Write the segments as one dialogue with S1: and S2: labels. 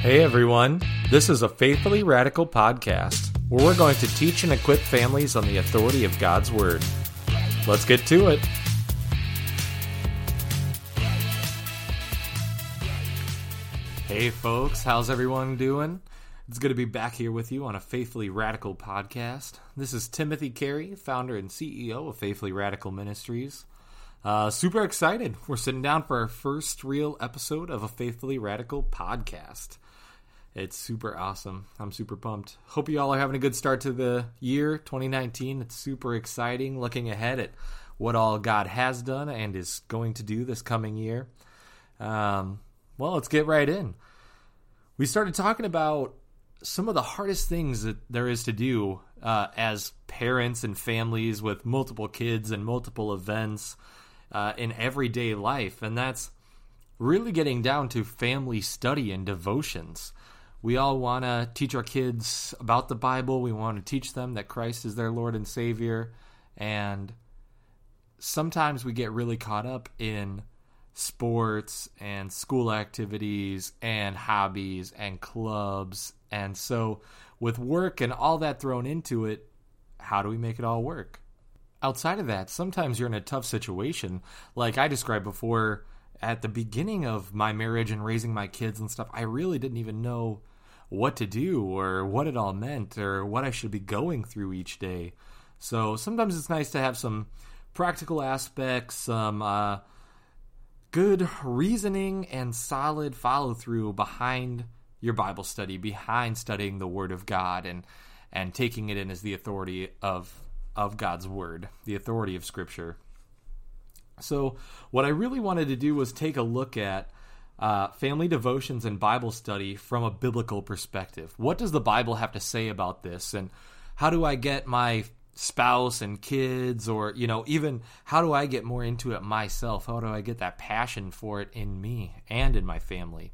S1: Hey everyone, this is a Faithfully Radical podcast where we're going to teach and equip families on the authority of God's Word. Let's get to it. Hey folks, how's everyone doing? It's good to be back here with you on a Faithfully Radical podcast. This is Timothy Carey, founder and CEO of Faithfully Radical Ministries. Uh, super excited. We're sitting down for our first real episode of a Faithfully Radical podcast. It's super awesome. I'm super pumped. Hope you all are having a good start to the year 2019. It's super exciting looking ahead at what all God has done and is going to do this coming year. Um, well, let's get right in. We started talking about some of the hardest things that there is to do uh, as parents and families with multiple kids and multiple events uh, in everyday life, and that's really getting down to family study and devotions we all want to teach our kids about the Bible. We want to teach them that Christ is their Lord and Savior. And sometimes we get really caught up in sports and school activities and hobbies and clubs. And so, with work and all that thrown into it, how do we make it all work? Outside of that, sometimes you're in a tough situation. Like I described before, at the beginning of my marriage and raising my kids and stuff, I really didn't even know what to do or what it all meant or what I should be going through each day. So sometimes it's nice to have some practical aspects, some uh, good reasoning, and solid follow through behind your Bible study, behind studying the Word of God and and taking it in as the authority of of God's Word, the authority of Scripture. So, what I really wanted to do was take a look at uh, family devotions and Bible study from a biblical perspective. What does the Bible have to say about this? And how do I get my spouse and kids, or, you know, even how do I get more into it myself? How do I get that passion for it in me and in my family?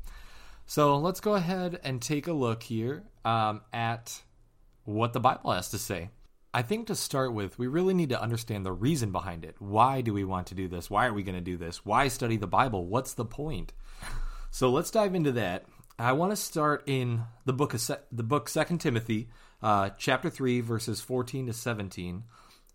S1: So let's go ahead and take a look here um, at what the Bible has to say. I think to start with, we really need to understand the reason behind it. Why do we want to do this? Why are we going to do this? Why study the Bible? What's the point? So let's dive into that. I want to start in the book of Se- the book Second Timothy, uh, chapter three, verses fourteen to seventeen.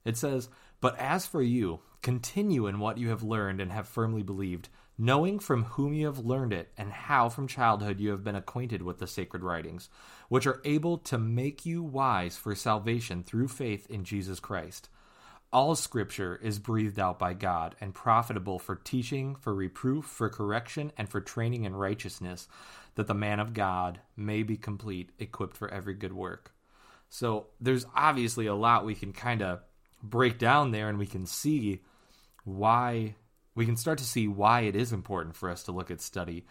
S1: It says, "But as for you, continue in what you have learned and have firmly believed, knowing from whom you have learned it, and how from childhood you have been acquainted with the sacred writings, which are able to make you wise for salvation through faith in Jesus Christ." All scripture is breathed out by God and profitable for teaching, for reproof, for correction, and for training in righteousness, that the man of God may be complete, equipped for every good work. So there's obviously a lot we can kind of break down there, and we can see why, we can start to see why it is important for us to look at study.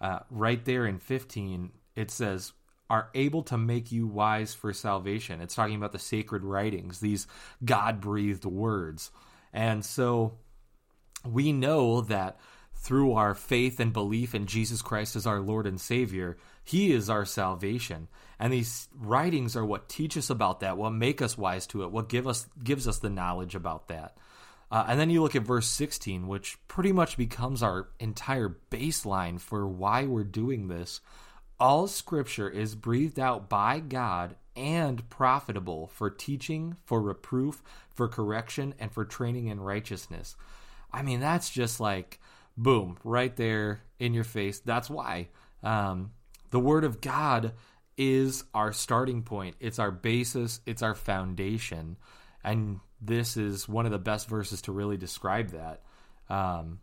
S1: Uh, right there in 15, it says, are able to make you wise for salvation. It's talking about the sacred writings, these God breathed words. And so we know that through our faith and belief in Jesus Christ as our Lord and Savior, He is our salvation. And these writings are what teach us about that, what make us wise to it, what give us gives us the knowledge about that. Uh, and then you look at verse 16, which pretty much becomes our entire baseline for why we're doing this all scripture is breathed out by God and profitable for teaching, for reproof, for correction, and for training in righteousness. I mean, that's just like, boom, right there in your face. That's why. Um, the Word of God is our starting point, it's our basis, it's our foundation. And this is one of the best verses to really describe that. Um,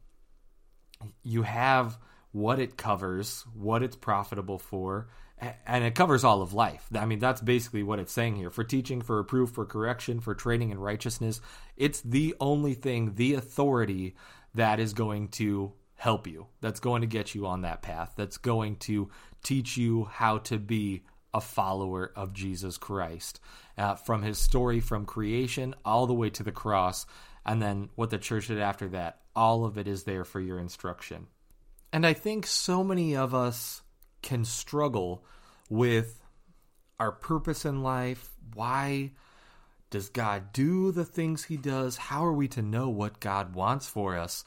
S1: you have what it covers, what it's profitable for, and it covers all of life. I mean, that's basically what it's saying here. For teaching, for reproof, for correction, for training in righteousness, it's the only thing, the authority that is going to help you, that's going to get you on that path, that's going to teach you how to be a follower of Jesus Christ. Uh, from his story from creation all the way to the cross, and then what the church did after that, all of it is there for your instruction. And I think so many of us can struggle with our purpose in life. Why does God do the things he does? How are we to know what God wants for us?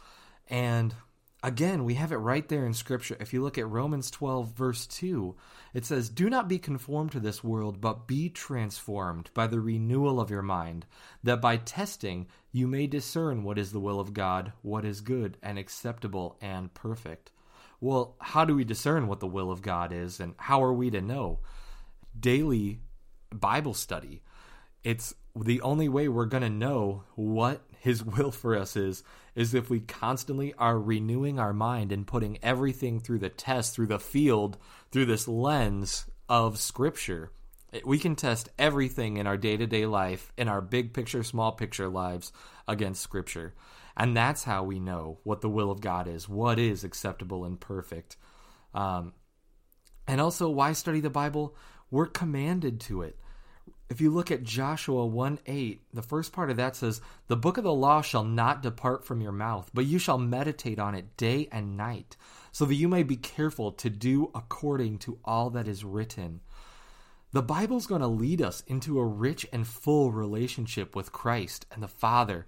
S1: And again, we have it right there in Scripture. If you look at Romans 12, verse 2, it says, Do not be conformed to this world, but be transformed by the renewal of your mind, that by testing you may discern what is the will of God, what is good and acceptable and perfect. Well, how do we discern what the will of God is, and how are we to know? Daily Bible study. It's the only way we're going to know what his will for us is is if we constantly are renewing our mind and putting everything through the test through the field through this lens of scripture we can test everything in our day-to-day life in our big picture small picture lives against scripture. And that's how we know what the will of god is what is acceptable and perfect. Um, and also why study the bible? We're commanded to it if you look at Joshua 1 8, the first part of that says, The book of the law shall not depart from your mouth, but you shall meditate on it day and night, so that you may be careful to do according to all that is written. The Bible's going to lead us into a rich and full relationship with Christ and the Father.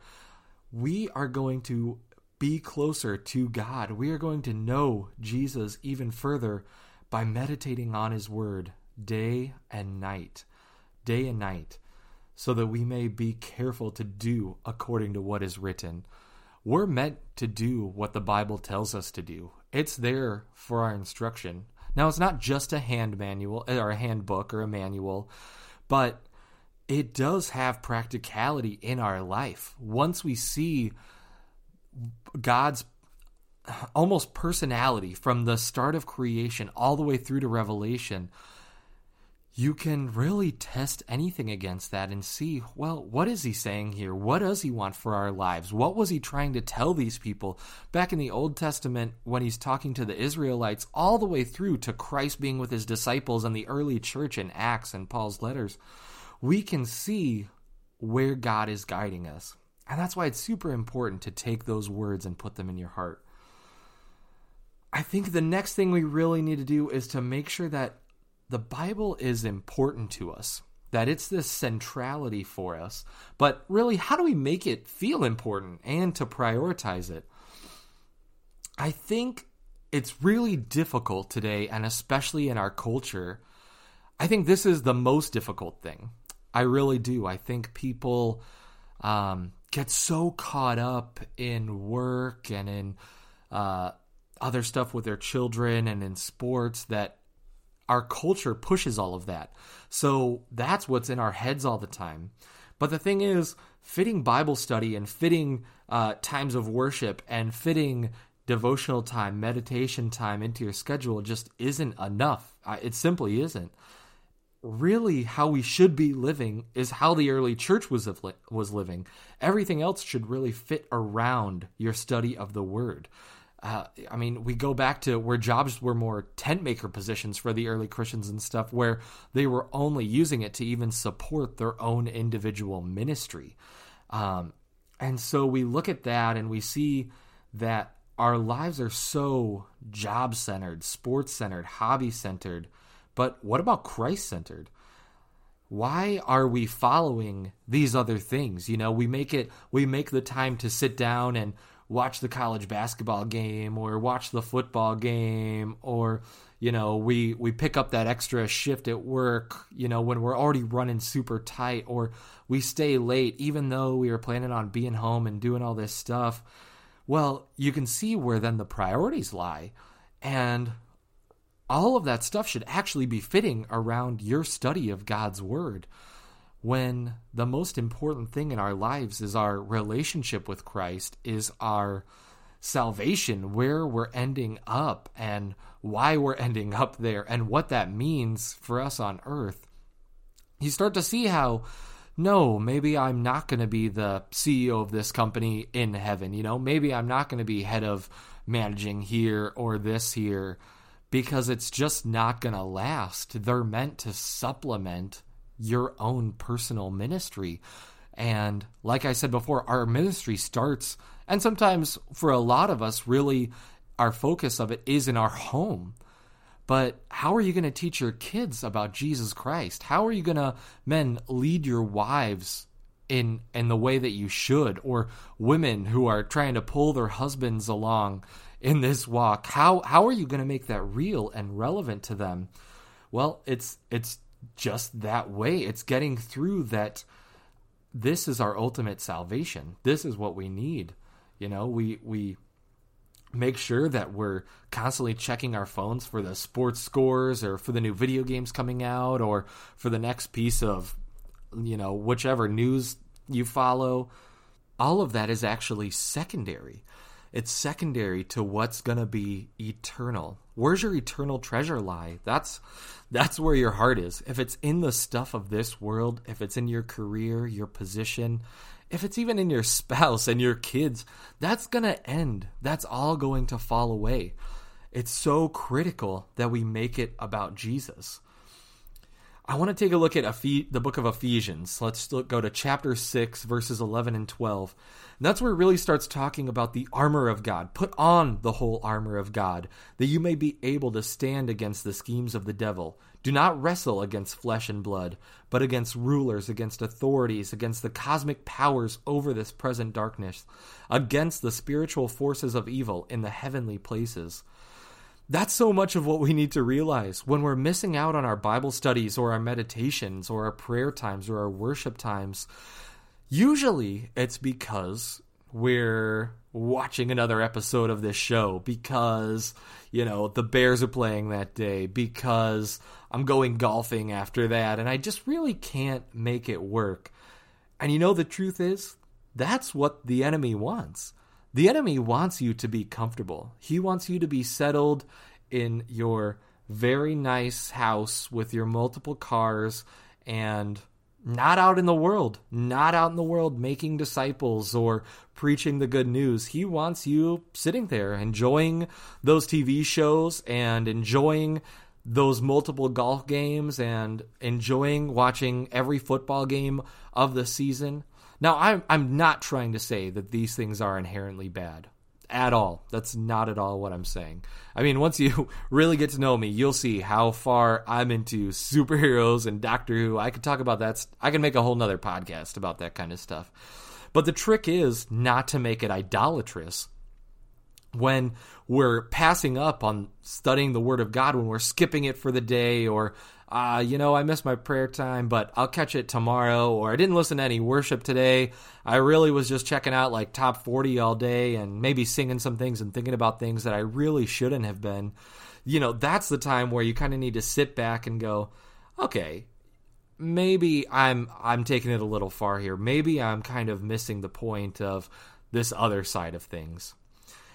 S1: We are going to be closer to God. We are going to know Jesus even further by meditating on His Word day and night day and night, so that we may be careful to do according to what is written. We're meant to do what the Bible tells us to do. It's there for our instruction. Now, it's not just a hand manual eh, or a handbook or a manual, but it does have practicality in our life. Once we see God's almost personality from the start of creation all the way through to Revelation, you can really test anything against that and see, well, what is he saying here? What does he want for our lives? What was he trying to tell these people back in the Old Testament when he's talking to the Israelites, all the way through to Christ being with his disciples and the early church in Acts and Paul's letters? We can see where God is guiding us. And that's why it's super important to take those words and put them in your heart. I think the next thing we really need to do is to make sure that the Bible is important to us, that it's this centrality for us. But really, how do we make it feel important and to prioritize it? I think it's really difficult today, and especially in our culture. I think this is the most difficult thing. I really do. I think people um, get so caught up in work and in uh, other stuff with their children and in sports that our culture pushes all of that. So that's what's in our heads all the time. But the thing is, fitting Bible study and fitting uh, times of worship and fitting devotional time, meditation time into your schedule just isn't enough. It simply isn't. Really, how we should be living is how the early church was was living. Everything else should really fit around your study of the Word uh, I mean, we go back to where jobs were more tent maker positions for the early Christians and stuff, where they were only using it to even support their own individual ministry. Um, and so we look at that and we see that our lives are so job centered, sports centered, hobby centered. But what about Christ centered? Why are we following these other things? You know, we make it, we make the time to sit down and watch the college basketball game or watch the football game or you know we we pick up that extra shift at work you know when we're already running super tight or we stay late even though we were planning on being home and doing all this stuff. Well you can see where then the priorities lie. And all of that stuff should actually be fitting around your study of God's word when the most important thing in our lives is our relationship with Christ, is our salvation, where we're ending up, and why we're ending up there, and what that means for us on earth, you start to see how. No, maybe I'm not going to be the CEO of this company in heaven. You know, maybe I'm not going to be head of managing here or this here because it's just not going to last. They're meant to supplement your own personal ministry. And like I said before, our ministry starts, and sometimes for a lot of us, really, our focus of it is in our home. But how are you going to teach your kids about Jesus Christ? How are you going to, men, lead your wives in in the way that you should or women who are trying to pull their husbands along in this walk. How how are you going to make that real and relevant to them? Well, it's it's just that way. It's getting through that this is our ultimate salvation. This is what we need. You know, we we make sure that we're constantly checking our phones for the sports scores or for the new video games coming out or for the next piece of you know whichever news you follow all of that is actually secondary it's secondary to what's going to be eternal where's your eternal treasure lie that's that's where your heart is if it's in the stuff of this world if it's in your career your position if it's even in your spouse and your kids, that's going to end. That's all going to fall away. It's so critical that we make it about Jesus. I want to take a look at Ephes- the book of Ephesians. Let's look, go to chapter 6, verses 11 and 12. And that's where it really starts talking about the armor of God. Put on the whole armor of God, that you may be able to stand against the schemes of the devil. Do not wrestle against flesh and blood, but against rulers, against authorities, against the cosmic powers over this present darkness, against the spiritual forces of evil in the heavenly places. That's so much of what we need to realize when we're missing out on our Bible studies or our meditations or our prayer times or our worship times. Usually it's because we're watching another episode of this show because, you know, the Bears are playing that day, because I'm going golfing after that, and I just really can't make it work. And you know, the truth is, that's what the enemy wants. The enemy wants you to be comfortable. He wants you to be settled in your very nice house with your multiple cars and not out in the world, not out in the world making disciples or preaching the good news. He wants you sitting there enjoying those TV shows and enjoying those multiple golf games and enjoying watching every football game of the season. Now, I'm I'm not trying to say that these things are inherently bad at all. That's not at all what I'm saying. I mean, once you really get to know me, you'll see how far I'm into superheroes and Doctor Who. I could talk about that. I can make a whole nother podcast about that kind of stuff. But the trick is not to make it idolatrous when we're passing up on studying the Word of God, when we're skipping it for the day, or uh, you know, I missed my prayer time, but I'll catch it tomorrow, or I didn't listen to any worship today. I really was just checking out like top 40 all day and maybe singing some things and thinking about things that I really shouldn't have been. You know, that's the time where you kind of need to sit back and go, okay, maybe I'm I'm taking it a little far here. Maybe I'm kind of missing the point of this other side of things.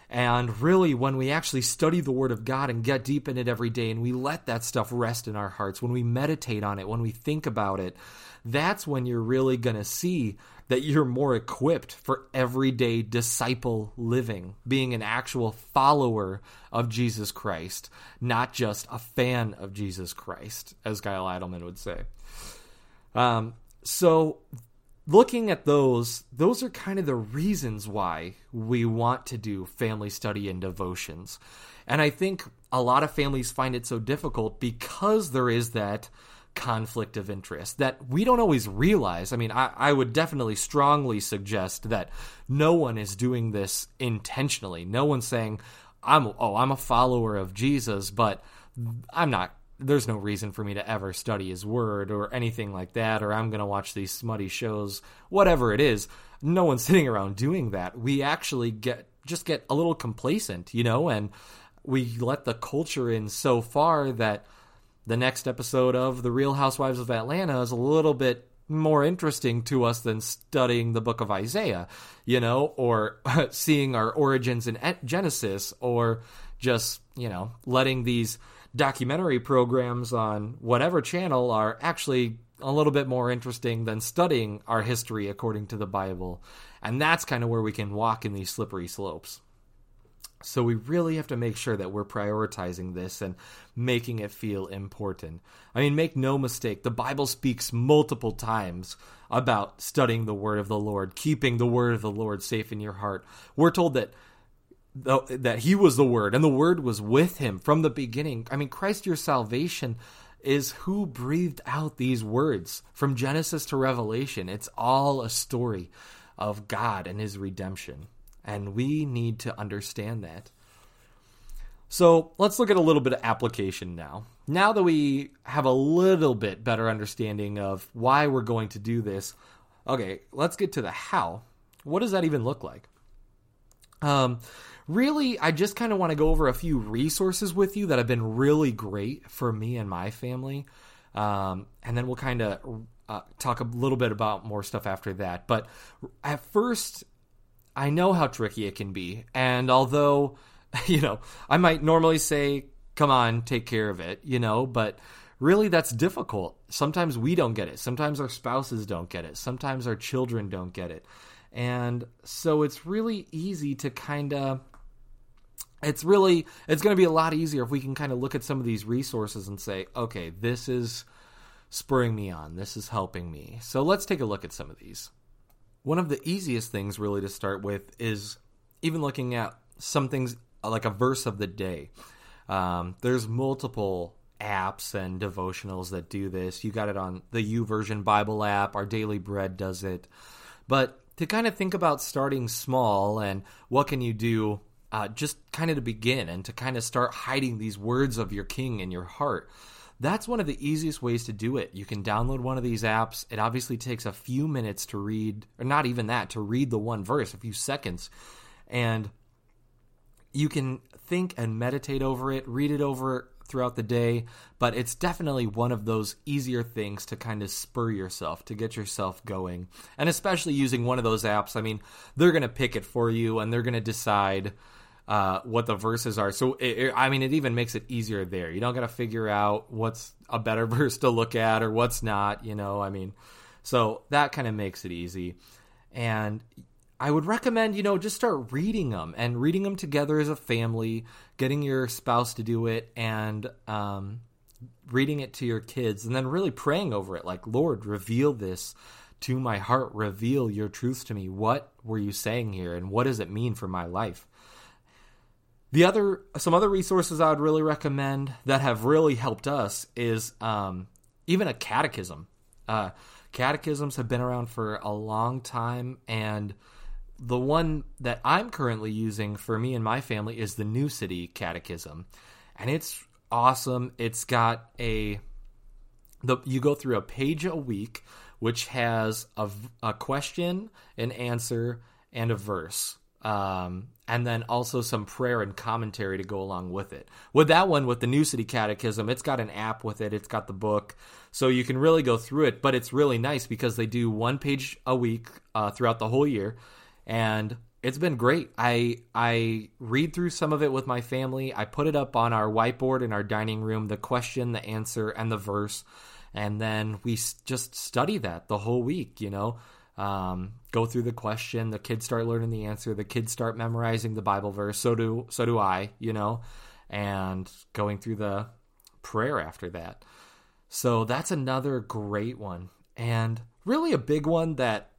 S1: And really, when we actually study the Word of God and get deep in it every day and we let that stuff rest in our hearts, when we meditate on it, when we think about it, that's when you're really going to see that you're more equipped for everyday disciple living, being an actual follower of Jesus Christ, not just a fan of Jesus Christ, as Kyle Idleman would say. Um, so looking at those, those are kind of the reasons why we want to do family study and devotions. And I think a lot of families find it so difficult because there is that conflict of interest that we don't always realize. I mean, I, I, would definitely strongly suggest that no one is doing this intentionally. No one's saying, I'm oh, I'm a follower of Jesus, but I'm not there's no reason for me to ever study his word or anything like that, or I'm going to watch these smutty shows, whatever it is. No one's sitting around doing that. We actually get just get a little complacent, you know, and we let the culture in so far that the next episode of The Real Housewives of Atlanta is a little bit more interesting to us than studying the book of Isaiah, you know, or seeing our origins in Genesis, or just, you know, letting these documentary programs on whatever channel are actually a little bit more interesting than studying our history according to the Bible. And that's kind of where we can walk in these slippery slopes. So we really have to make sure that we're prioritizing this and making it feel important. I mean, make no mistake, the Bible speaks multiple times about studying the word of the Lord, keeping the word of the Lord safe in your heart. We're told that that he was the word and the word was with him from the beginning. I mean, Christ your salvation is who breathed out these words from Genesis to Revelation. It's all a story of God and his redemption. And we need to understand that. So let's look at a little bit of application now. Now that we have a little bit better understanding of why we're going to do this, okay, let's get to the how. What does that even look like? Um, really, I just kind of want to go over a few resources with you that have been really great for me and my family. Um, and then we'll kind of uh, talk a little bit about more stuff after that. But at first, I know how tricky it can be. And although, you know, I might normally say, come on, take care of it, you know, but really that's difficult. Sometimes we don't get it. Sometimes our spouses don't get it. Sometimes our children don't get it. And so it's really easy to kind of it's really it's going to be a lot easier if we can kind of look at some of these resources and say, okay, this is spurring me on. This is helping me. So let's take a look at some of these. One of the easiest things really to start with is even looking at some things like a verse of the day. Um, there's multiple apps and devotionals that do this. You got it on the YouVersion Bible app. Our Daily Bread does it. But to kind of think about starting small and what can you do uh, just kind of to begin and to kind of start hiding these words of your king in your heart. That's one of the easiest ways to do it. You can download one of these apps. It obviously takes a few minutes to read, or not even that, to read the one verse, a few seconds. And you can think and meditate over it, read it over throughout the day, but it's definitely one of those easier things to kind of spur yourself, to get yourself going. And especially using one of those apps, I mean, they're going to pick it for you and they're going to decide uh, what the verses are. So, it, it, I mean, it even makes it easier there. You don't got to figure out what's a better verse to look at or what's not, you know, I mean, so that kind of makes it easy. And I would recommend, you know, just start reading them and reading them together as a family, getting your spouse to do it and um, reading it to your kids, and then really praying over it like, Lord, reveal this to my heart, reveal your truth to me. What were you saying here, and what does it mean for my life? The other, some other resources I would really recommend that have really helped us is um, even a catechism. Uh, catechisms have been around for a long time, and the one that I'm currently using for me and my family is the New City Catechism, and it's awesome. It's got a the you go through a page a week, which has a, a question, an answer, and a verse um, and then also some prayer and commentary to go along with it. With that one, with the New City Catechism, it's got an app with it, it's got the book, so you can really go through it. But it's really nice because they do one page a week uh, throughout the whole year, and it's been great. I I read through some of it with my family. I put it up on our whiteboard in our dining room, the question, the answer, and the verse, and then we just study that the whole week. You know um, go through the question. The kids start learning the answer. The kids start memorizing the Bible verse. So do so do I. You know, and going through the prayer after that. So that's another great one, and really a big one that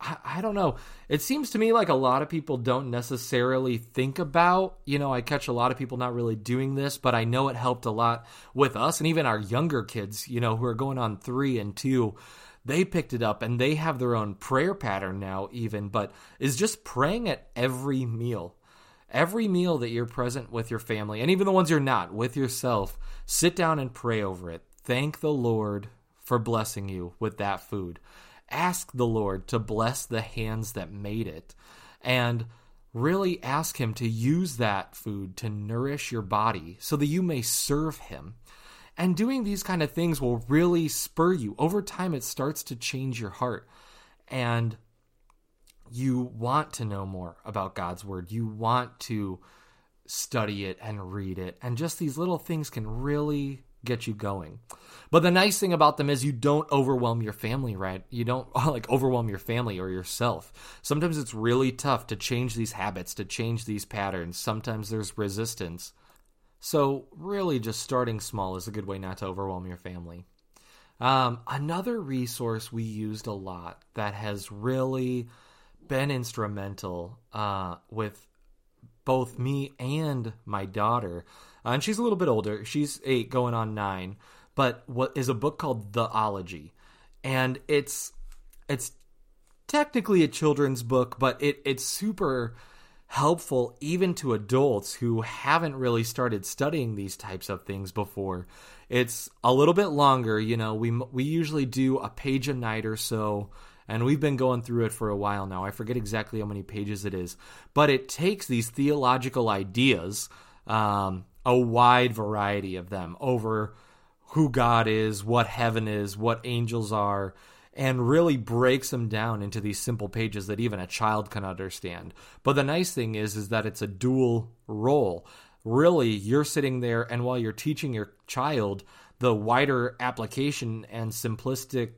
S1: I, I don't know. It seems to me like a lot of people don't necessarily think about. You know, I catch a lot of people not really doing this, but I know it helped a lot with us and even our younger kids. You know, who are going on three and two they picked it up and they have their own prayer pattern now even but is just praying at every meal. Every meal that you're present with your family and even the ones you're not with yourself sit down and pray over it. Thank the lord for blessing you with that food. Ask the lord to bless the hands that made it and really ask him to use that food to nourish your body so that you may serve him and doing these kind of things will really spur you. Over time, it starts to change your heart. And you want to know more about God's word. You want to study it and read it. And just these little things can really get you going. But the nice thing about them is you don't overwhelm your family, right? You don't like overwhelm your family or yourself. Sometimes it's really tough to change these habits, to change these patterns. Sometimes there's resistance. So, really, just starting small is a good way not to overwhelm your family. Um, another resource we used a lot that has really been instrumental uh, with both me and my daughter, uh, and she's a little bit older, she's eight going on nine, but what is a book called The Ology. And it's it's technically a children's book, but it it's super helpful even to adults who haven't really started studying these types of things before. It's a little bit longer, you know, we we usually do a page a night or so and we've been going through it for a while now. I forget exactly how many pages it is, but it takes these theological ideas, um, a wide variety of them, over who God is, what heaven is, what angels are, and really breaks them down into these simple pages that even a child can understand. But the nice thing is is that it's a dual role. Really, you're sitting there and while you're teaching your child the wider application and simplistic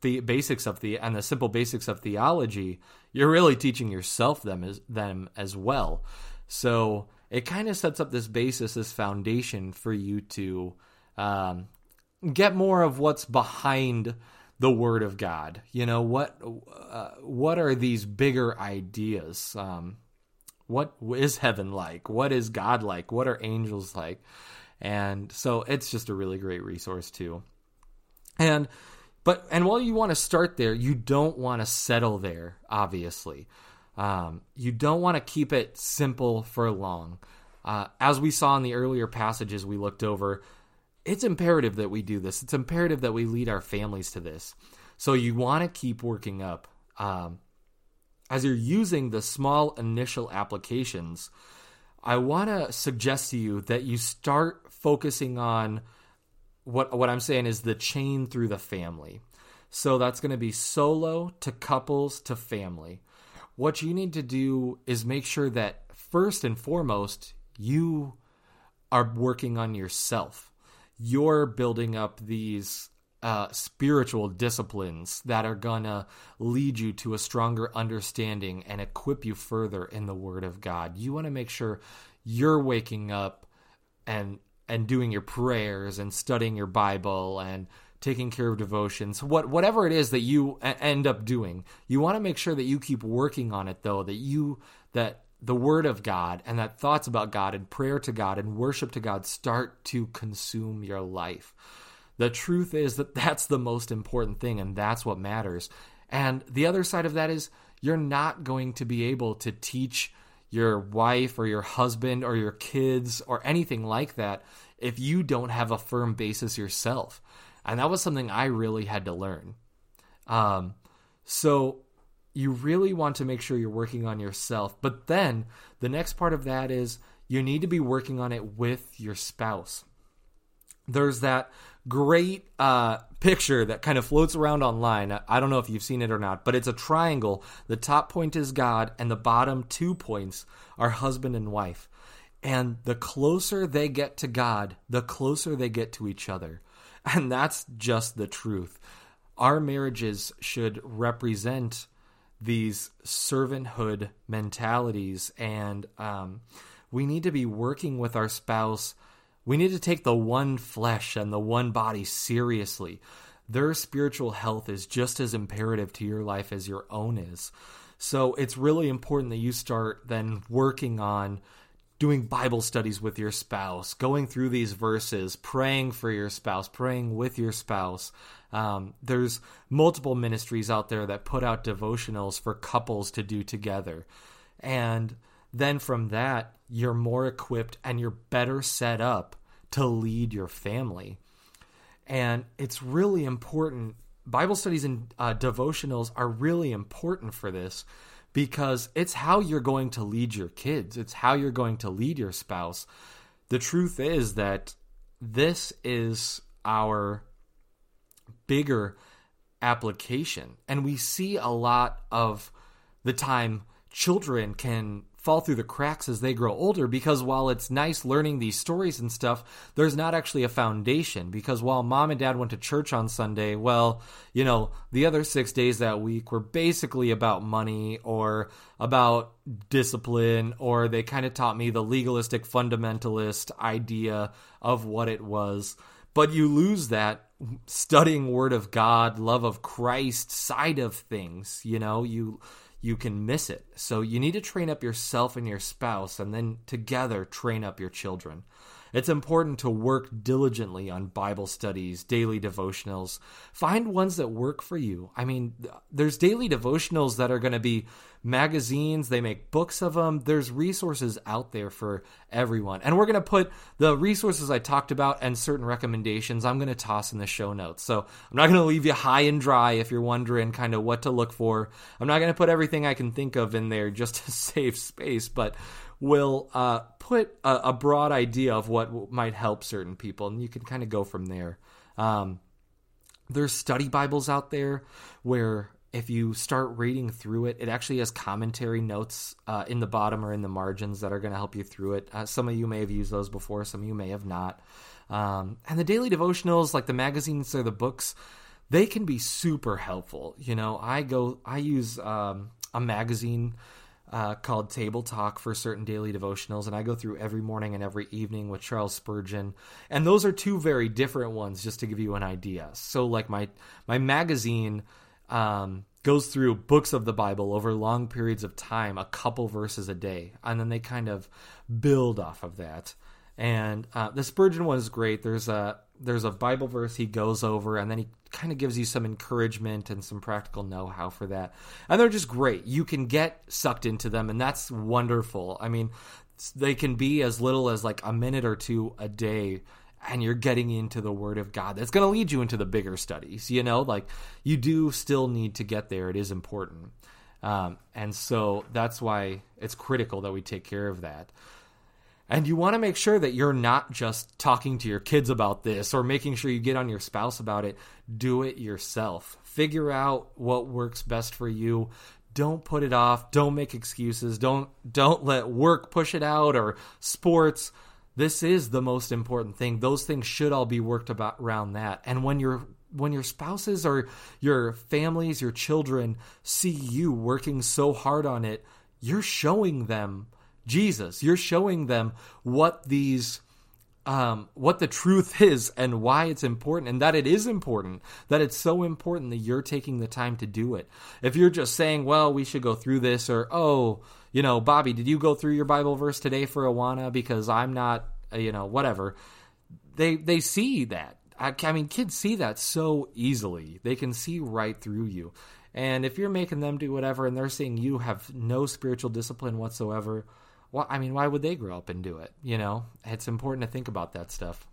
S1: the basics of the and the simple basics of theology, you're really teaching yourself them as them as well. So it kind of sets up this basis, this foundation for you to um, get more of what's behind the Word of God. You know what? Uh, what are these bigger ideas? Um, what is heaven like? What is God like? What are angels like? And so it's just a really great resource too. And but and while you want to start there, you don't want to settle there. Obviously, um, you don't want to keep it simple for long. Uh, as we saw in the earlier passages we looked over, it's imperative that we do this. It's imperative that we lead our families to this. So you want to keep working up. Um, as you're using the small initial applications, I want to suggest to you that you start focusing on what what I'm saying is the chain through the family. So that's going to be solo to couples to family. What you need to do is make sure that first and foremost you are working on yourself you're building up these uh, spiritual disciplines that are gonna lead you to a stronger understanding and equip you further in the Word of God. You want to make sure you're waking up and and doing your prayers and studying your Bible and taking care of devotions, what whatever it is that you a- end up doing. You want to make sure that you keep working on it, though. That you that the word of God and that thoughts about God and prayer to God and worship to God start to consume your life. The truth is that that's the most important thing and that's what matters. And the other side of that is you're not going to be able to teach your wife or your husband or your kids or anything like that if you don't have a firm basis yourself. And that was something I really had to learn. Um, so you really want to make sure you're working on yourself. But then the next part of that is you need to be working on it with your spouse. There's that great uh, picture that kind of floats around online. I don't know if you've seen it or not, but it's a triangle. The top point is God, and the bottom two points are husband and wife. And the closer they get to God, the closer they get to each other. And that's just the truth. Our marriages should represent these servanthood mentalities and um, we need to be working with our spouse. We need to take the one flesh and the one body seriously. Their spiritual health is just as imperative to your life as your own is. So it's really important that you start then working on doing Bible studies with your spouse, going through these verses, praying for your spouse, praying with your spouse, um, there's multiple ministries out there that put out devotionals for couples to do together. And then from that, you're more equipped and you're better set up to lead your family. And it's really important. Bible studies and uh, devotionals are really important for this because it's how you're going to lead your kids, it's how you're going to lead your spouse. The truth is that this is our bigger application. And we see a lot of the time children can fall through the cracks as they grow older because while it's nice learning these stories and stuff, there's not actually a foundation. Because while mom and dad went to church on Sunday, well, you know, the other six days that week were basically about money or about discipline, or they kind of taught me the legalistic fundamentalist idea of what it was. But you lose that studying word of God, love of Christ side of things, you know, you you can miss it. So you need to train up yourself and your spouse and then together train up your children. It's important to work diligently on Bible studies, daily devotionals. Find ones that work for you. I mean, there's daily devotionals that are going to be magazines, they make books of them. There's resources out there for everyone. And we're going to put the resources I talked about and certain recommendations I'm going to toss in the show notes. So I'm not going to leave you high and dry if you're wondering kind of what to look for. I'm not going to put everything I can think of in there just to save space, but will uh, put a, a, broad idea of what might help certain people, and you can kind of go from there. Um, there's study Bibles out there where if you start reading through it, it actually has commentary notes uh, in the bottom or in the margins that are going to help you through it. Uh, some of you may have used those before, some of you may have not. Um, and the daily devotionals, like the magazines or the books, they can be super helpful. You know, I go, I use um, a magazine uh, called Table Talk for certain daily devotionals, and I go through every morning and every evening with Charles Spurgeon. And those are two very different ones, just to give you an idea. So, like my my magazine um, goes through books of the Bible over long periods of time, a couple verses a day, and then they kind of build off of that. And uh, the Spurgeon one is great. There's a there's a Bible verse he goes over, and then he kind of gives you some encouragement and some practical know-how for that. And they're just great. You can get sucked into them, and that's wonderful. I mean, they can be as little as like a minute or two a day and you're getting into the word of God. That's going to lead you into the bigger studies, you know, like you do still need to get there. It is important. Um, and so that's why it's critical that we take care of that. And you want to make sure that you're not just talking to your kids about this or making sure you get on your spouse about it. Do it yourself. Figure out what works best for you. Don't put it off. Don't make excuses. Don't don't let work push it out or sports this is the most important thing. Those things should all be worked about around that. And when your when your spouses or your families, your children see you working so hard on it, you're showing them Jesus. You're showing them what these um, what the truth is and why it's important, and that it is important, that it's so important that you're taking the time to do it. If you're just saying, well, we should go through this, or, oh, you know, Bobby, did you go through your Bible verse today for Awana? Because I'm not, uh, you know, whatever. They they see that. I, I mean, kids see that so easily. They can see right through you. And if you're making them do whatever, and they're seeing you have no spiritual discipline whatsoever, well, I mean, why would they grow up and do it? You know, it's important to think about that stuff.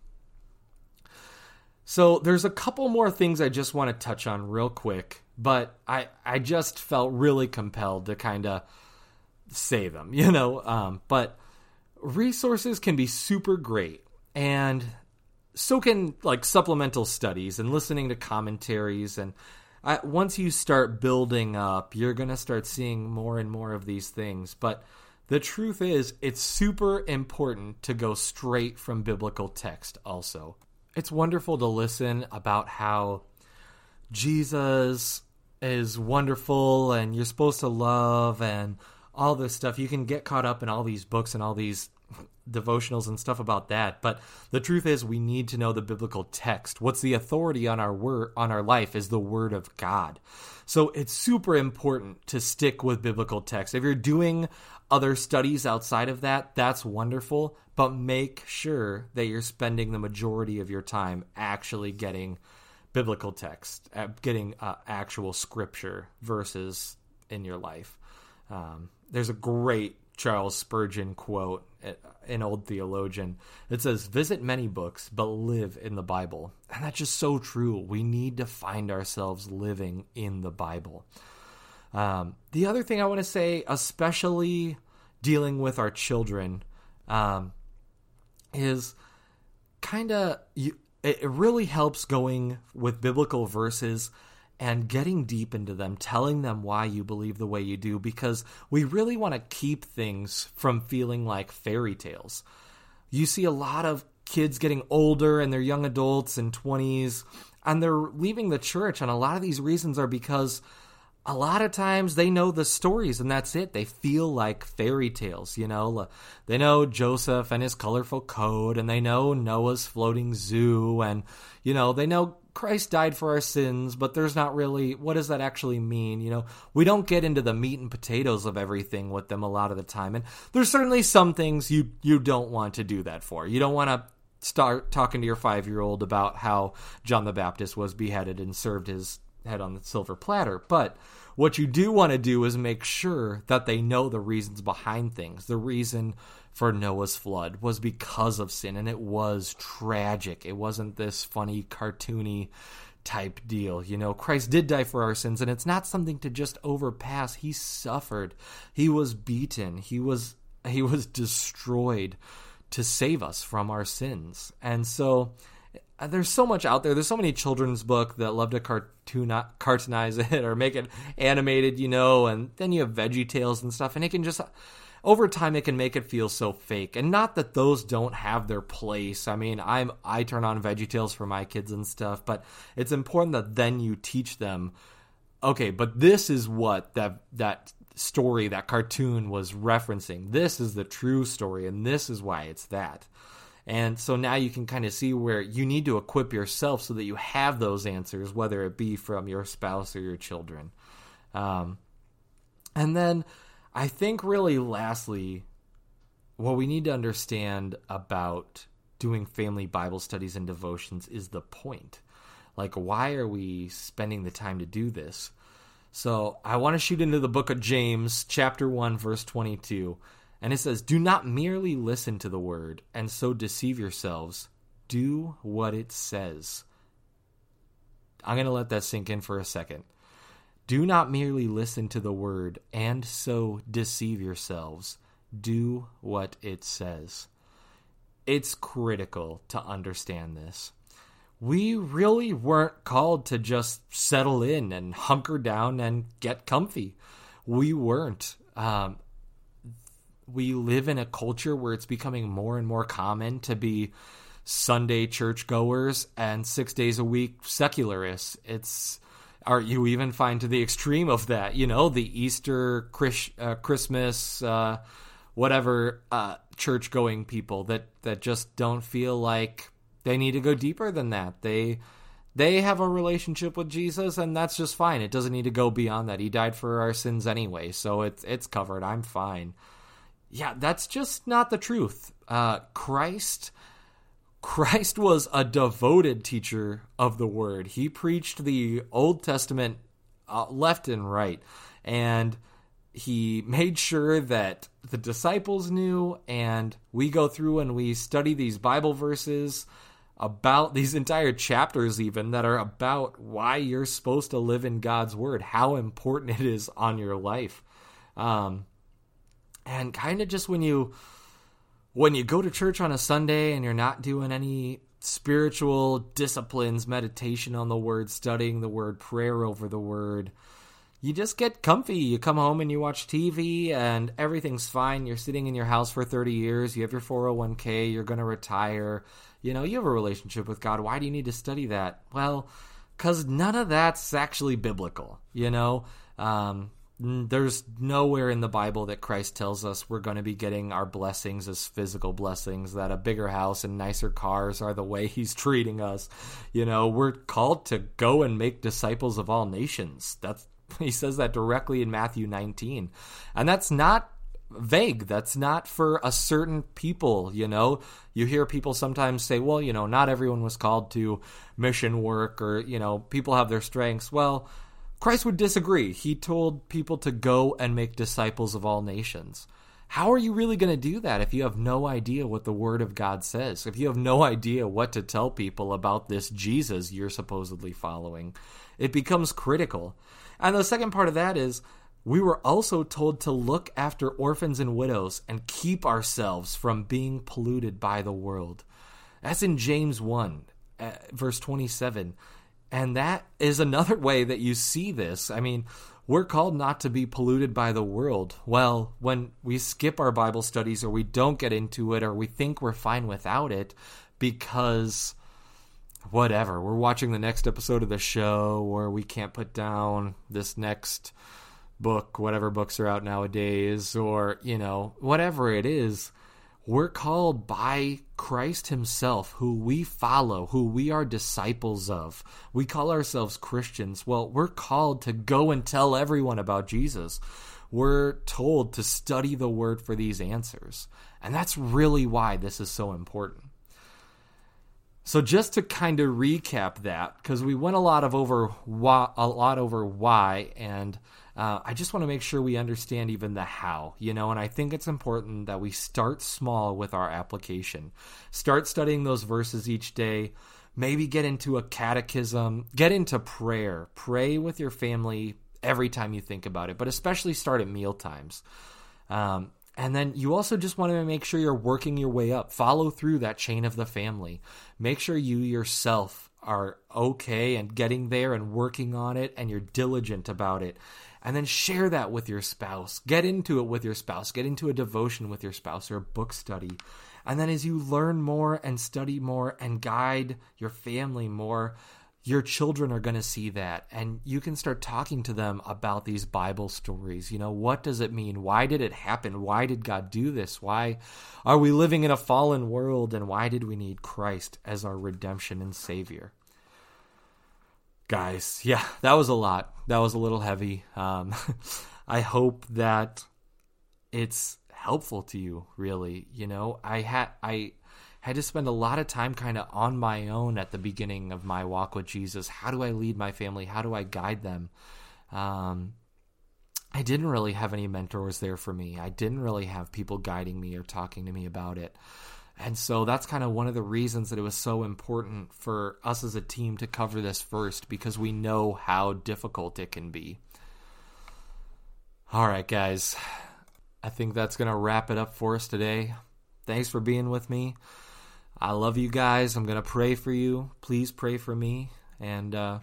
S1: So there's a couple more things I just want to touch on real quick, but I I just felt really compelled to kind of say them, you know. Um, but resources can be super great, and so can like supplemental studies and listening to commentaries. And I, once you start building up, you're gonna start seeing more and more of these things. But the truth is, it's super important to go straight from biblical text. Also, it's wonderful to listen about how Jesus is wonderful and you're supposed to love and all this stuff. You can get caught up in all these books and all these devotionals and stuff about that but the truth is we need to know the biblical text what's the authority on our word on our life is the word of god so it's super important to stick with biblical text if you're doing other studies outside of that that's wonderful but make sure that you're spending the majority of your time actually getting biblical text uh, getting uh, actual scripture verses in your life um, there's a great Charles Spurgeon quote, an old theologian. that says, Visit many books, but live in the Bible. And that's just so true. We need to find ourselves living in the Bible. Um, the other thing I want to say, especially dealing with our children, um, is kind of, it really helps going with biblical verses and getting deep into them, telling them why you believe the way you do, because we really want to keep things from feeling like fairy tales. You see a lot of kids getting older and they're young adults and 20s, and they're leaving the church, and a lot of these reasons are because a lot of times they know the stories and that's it. They feel like fairy tales, you know. They know Joseph and his colorful coat, and they know Noah's floating zoo, and, you know, they know Christ died for our sins, but there's not really what does that actually mean? You know, we don't get into the meat and potatoes of everything with them a lot of the time. And there's certainly some things you you don't want to do that for. You don't want to start talking to your 5-year-old about how John the Baptist was beheaded and served his head on the silver platter. But what you do want to do is make sure that they know the reasons behind things. The reason for Noah's flood was because of sin, and it was tragic. It wasn't this funny, cartoony type deal. You know, Christ did die for our sins, and it's not something to just overpass. He suffered. He was beaten. He was he was destroyed to save us from our sins. And so Uh, there's so much out there. There's so many children's book that love to cartoon cartoonize it or make it animated, you know, and then you have Veggie Tales and stuff, and it can just over time it can make it feel so fake. And not that those don't have their place. I mean i'm i turn on Veggie Tales for my kids and stuff but it's important that then you teach them okay but this is what that that story that cartoon was referencing. This is the true story and this is why it's that and so now you can kind of see where you need to equip yourself so that you have those answers whether it be from your spouse or your children um, and then I think, really, lastly, what we need to understand about doing family Bible studies and devotions is the point. Like, why are we spending the time to do this? So, I want to shoot into the book of James, chapter 1, verse 22. And it says, Do not merely listen to the word and so deceive yourselves. Do what it says. I'm going to let that sink in for a second. Do not merely listen to the word and so deceive yourselves. Do what it says. It's critical to understand this. We really weren't called to just settle in and hunker down and get comfy. We weren't. Um, we live in a culture where it's becoming more and more common to be Sunday churchgoers and six days a week secularists. It's are you even find to the extreme of that? You know, the Easter, Chris, uh, Christmas, uh, whatever uh, church going people that that just don't feel like they need to go deeper than that. They they have a relationship with Jesus, and that's just fine. It doesn't need to go beyond that. He died for our sins anyway, so it's it's covered. I'm fine. Yeah, that's just not the truth. Uh, Christ Christ was a devoted teacher of the word. He preached the Old Testament uh, left and right. And he made sure that the disciples knew, and we go through and we study these Bible verses about these entire chapters, even that are about why you're supposed to live in God's word, how important it is on your life. Um, and kind of just when you when you go to church on a Sunday and you're not doing any spiritual disciplines, meditation on the word, studying the word, prayer over the word, you just get comfy. You come home and you watch TV and everything's fine. You're sitting in your house for 30 years. You have your 401k. You're going to retire. You know, you have a relationship with God. Why do you need to study that? Well, because none of that's actually biblical. You know, um, there's nowhere in the Bible that Christ tells us we're going to be getting our blessings as physical blessings, that a bigger house and nicer cars are the way he's treating us. You know, we're called to go and make disciples of all nations. That's he says that directly in Matthew 19. And that's not vague. That's not for a certain people, you know. You hear people sometimes say, well, you know, not everyone was called to mission work or, you know, people have their strengths. Well, Christ would disagree. He told people to go and make disciples of all nations. How are you really going to do that if you have no idea what the Word of God says? If you have no idea what to tell people about this Jesus you're supposedly following? It becomes critical. And the second part of that is we were also told to look after orphans and widows and keep ourselves from being polluted by the world. That's in James 1, uh, verse 27. And that is another way that you see this. I mean, we're called not to be polluted by the world. Well, when we skip our Bible studies or we don't get into it or we think we're fine without it because whatever, we're watching the next episode of the show or we can't put down this next book, whatever books are out nowadays, or, you know, whatever it is, we're called by Christ Himself, who we follow, who we are disciples of. We call ourselves Christians. Well, we're called to go and tell everyone about Jesus. We're told to study the Word for these answers. And that's really why this is so important. So just to kind of recap that, because we went a lot of over why, a lot over why, and uh, I just want to make sure we understand even the how, you know. And I think it's important that we start small with our application. Start studying those verses each day. Maybe get into a catechism. Get into prayer. Pray with your family every time you think about it, but especially start at meal times. Um, and then you also just want to make sure you're working your way up. Follow through that chain of the family. Make sure you yourself are okay and getting there and working on it and you're diligent about it. And then share that with your spouse. Get into it with your spouse. Get into a devotion with your spouse or a book study. And then as you learn more and study more and guide your family more, your children are going to see that. And you can start talking to them about these bible stories. You know what does it mean? Why did it happen? Why did god do this? Why are we living in a fallen world? And why did we need christ as our redemption and savior guys yeah that was a lot that was a little heavy um, i hope that it's helpful to you really you know i had i had to spend a lot of time kind of on my own at the beginning of my walk with Jesus. How do I lead my family? How do I guide them? Um, I didn't really have any mentors there for me. I didn't really have people guiding me or talking to me about it. And so that's kind of one of the reasons that it was so important for us as a team to cover this first because we know how difficult it can be. All right, guys. I think that's going to wrap it up for us today. Thanks for being with me. I love you guys. I'm going to pray for you. Please pray for me. And uh,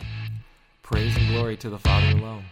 S1: praise and glory to the Father alone.